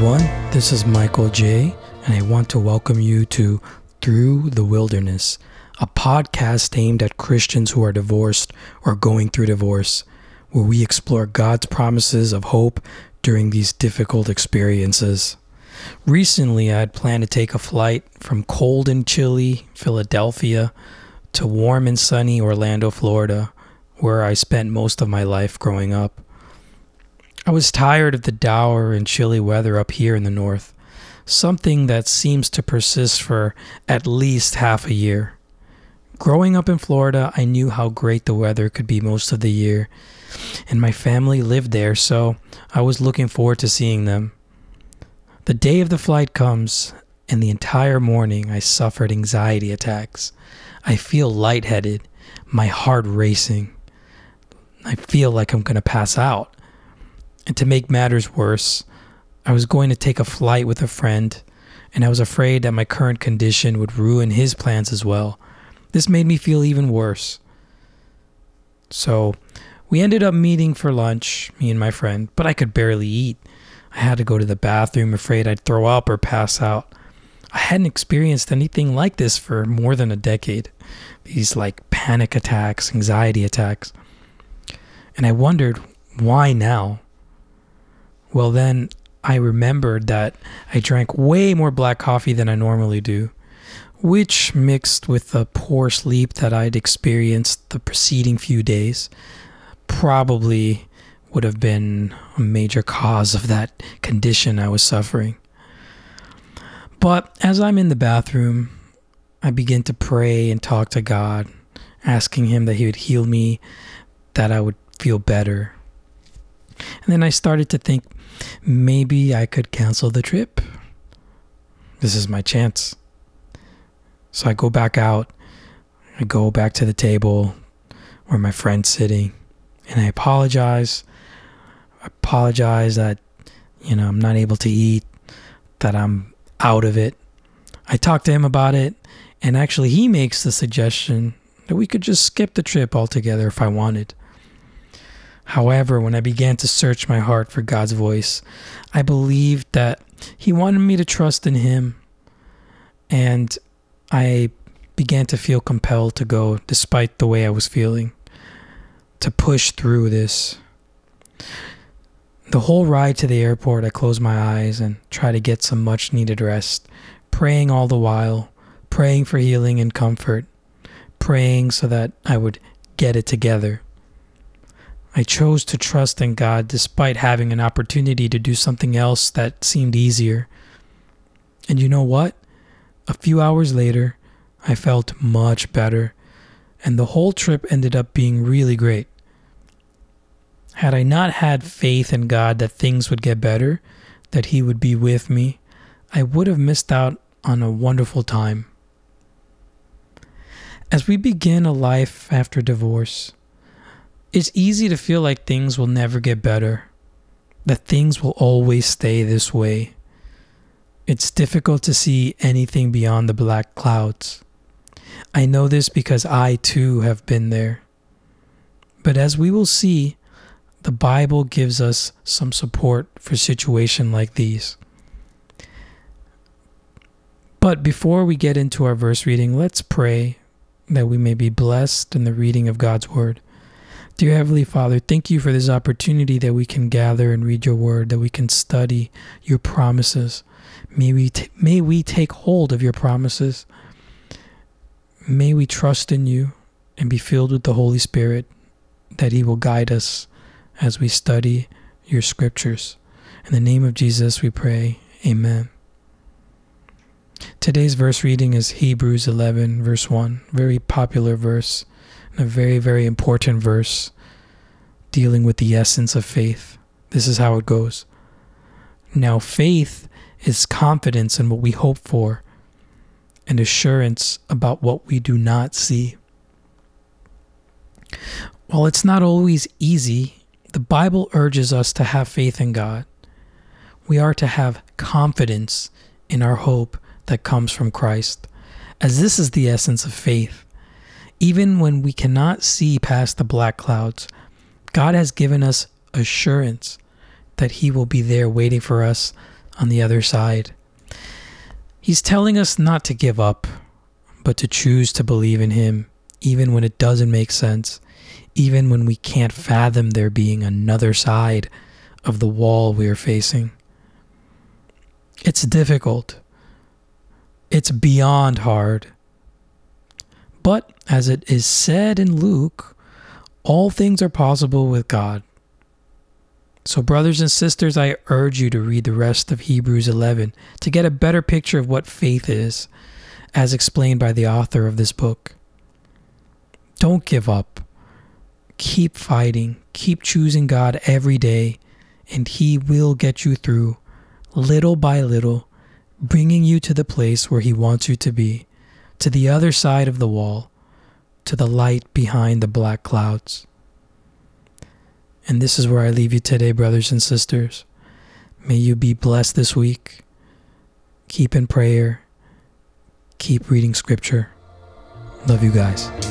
everyone. This is Michael J., and I want to welcome you to Through the Wilderness, a podcast aimed at Christians who are divorced or going through divorce, where we explore God's promises of hope during these difficult experiences. Recently, I had planned to take a flight from cold and chilly Philadelphia to warm and sunny Orlando, Florida, where I spent most of my life growing up. I was tired of the dour and chilly weather up here in the north, something that seems to persist for at least half a year. Growing up in Florida, I knew how great the weather could be most of the year, and my family lived there, so I was looking forward to seeing them. The day of the flight comes, and the entire morning I suffered anxiety attacks. I feel lightheaded, my heart racing. I feel like I'm going to pass out. And to make matters worse, I was going to take a flight with a friend, and I was afraid that my current condition would ruin his plans as well. This made me feel even worse. So, we ended up meeting for lunch, me and my friend, but I could barely eat. I had to go to the bathroom, afraid I'd throw up or pass out. I hadn't experienced anything like this for more than a decade. These like panic attacks, anxiety attacks. And I wondered, why now? Well, then I remembered that I drank way more black coffee than I normally do, which mixed with the poor sleep that I'd experienced the preceding few days probably would have been a major cause of that condition I was suffering. But as I'm in the bathroom, I begin to pray and talk to God, asking Him that He would heal me, that I would feel better. And then I started to think maybe I could cancel the trip. This is my chance. So I go back out. I go back to the table where my friend's sitting and I apologize. I apologize that, you know, I'm not able to eat, that I'm out of it. I talk to him about it, and actually, he makes the suggestion that we could just skip the trip altogether if I wanted. However, when I began to search my heart for God's voice, I believed that He wanted me to trust in Him. And I began to feel compelled to go despite the way I was feeling, to push through this. The whole ride to the airport, I closed my eyes and tried to get some much needed rest, praying all the while, praying for healing and comfort, praying so that I would get it together. I chose to trust in God despite having an opportunity to do something else that seemed easier. And you know what? A few hours later, I felt much better, and the whole trip ended up being really great. Had I not had faith in God that things would get better, that He would be with me, I would have missed out on a wonderful time. As we begin a life after divorce, it's easy to feel like things will never get better, that things will always stay this way. It's difficult to see anything beyond the black clouds. I know this because I too have been there. But as we will see, the Bible gives us some support for situations like these. But before we get into our verse reading, let's pray that we may be blessed in the reading of God's Word. Dear Heavenly Father, thank you for this opportunity that we can gather and read your word, that we can study your promises. May we, t- may we take hold of your promises. May we trust in you and be filled with the Holy Spirit, that He will guide us as we study your scriptures. In the name of Jesus, we pray. Amen. Today's verse reading is Hebrews 11, verse 1, very popular verse a very, very important verse dealing with the essence of faith. This is how it goes. Now, faith is confidence in what we hope for and assurance about what we do not see. While it's not always easy, the Bible urges us to have faith in God. We are to have confidence in our hope that comes from Christ, as this is the essence of faith. Even when we cannot see past the black clouds, God has given us assurance that He will be there waiting for us on the other side. He's telling us not to give up, but to choose to believe in Him, even when it doesn't make sense, even when we can't fathom there being another side of the wall we are facing. It's difficult. It's beyond hard. But as it is said in Luke, all things are possible with God. So, brothers and sisters, I urge you to read the rest of Hebrews 11 to get a better picture of what faith is, as explained by the author of this book. Don't give up. Keep fighting. Keep choosing God every day, and He will get you through, little by little, bringing you to the place where He wants you to be, to the other side of the wall, to the light behind the black clouds. And this is where I leave you today, brothers and sisters. May you be blessed this week. Keep in prayer. Keep reading scripture. Love you guys.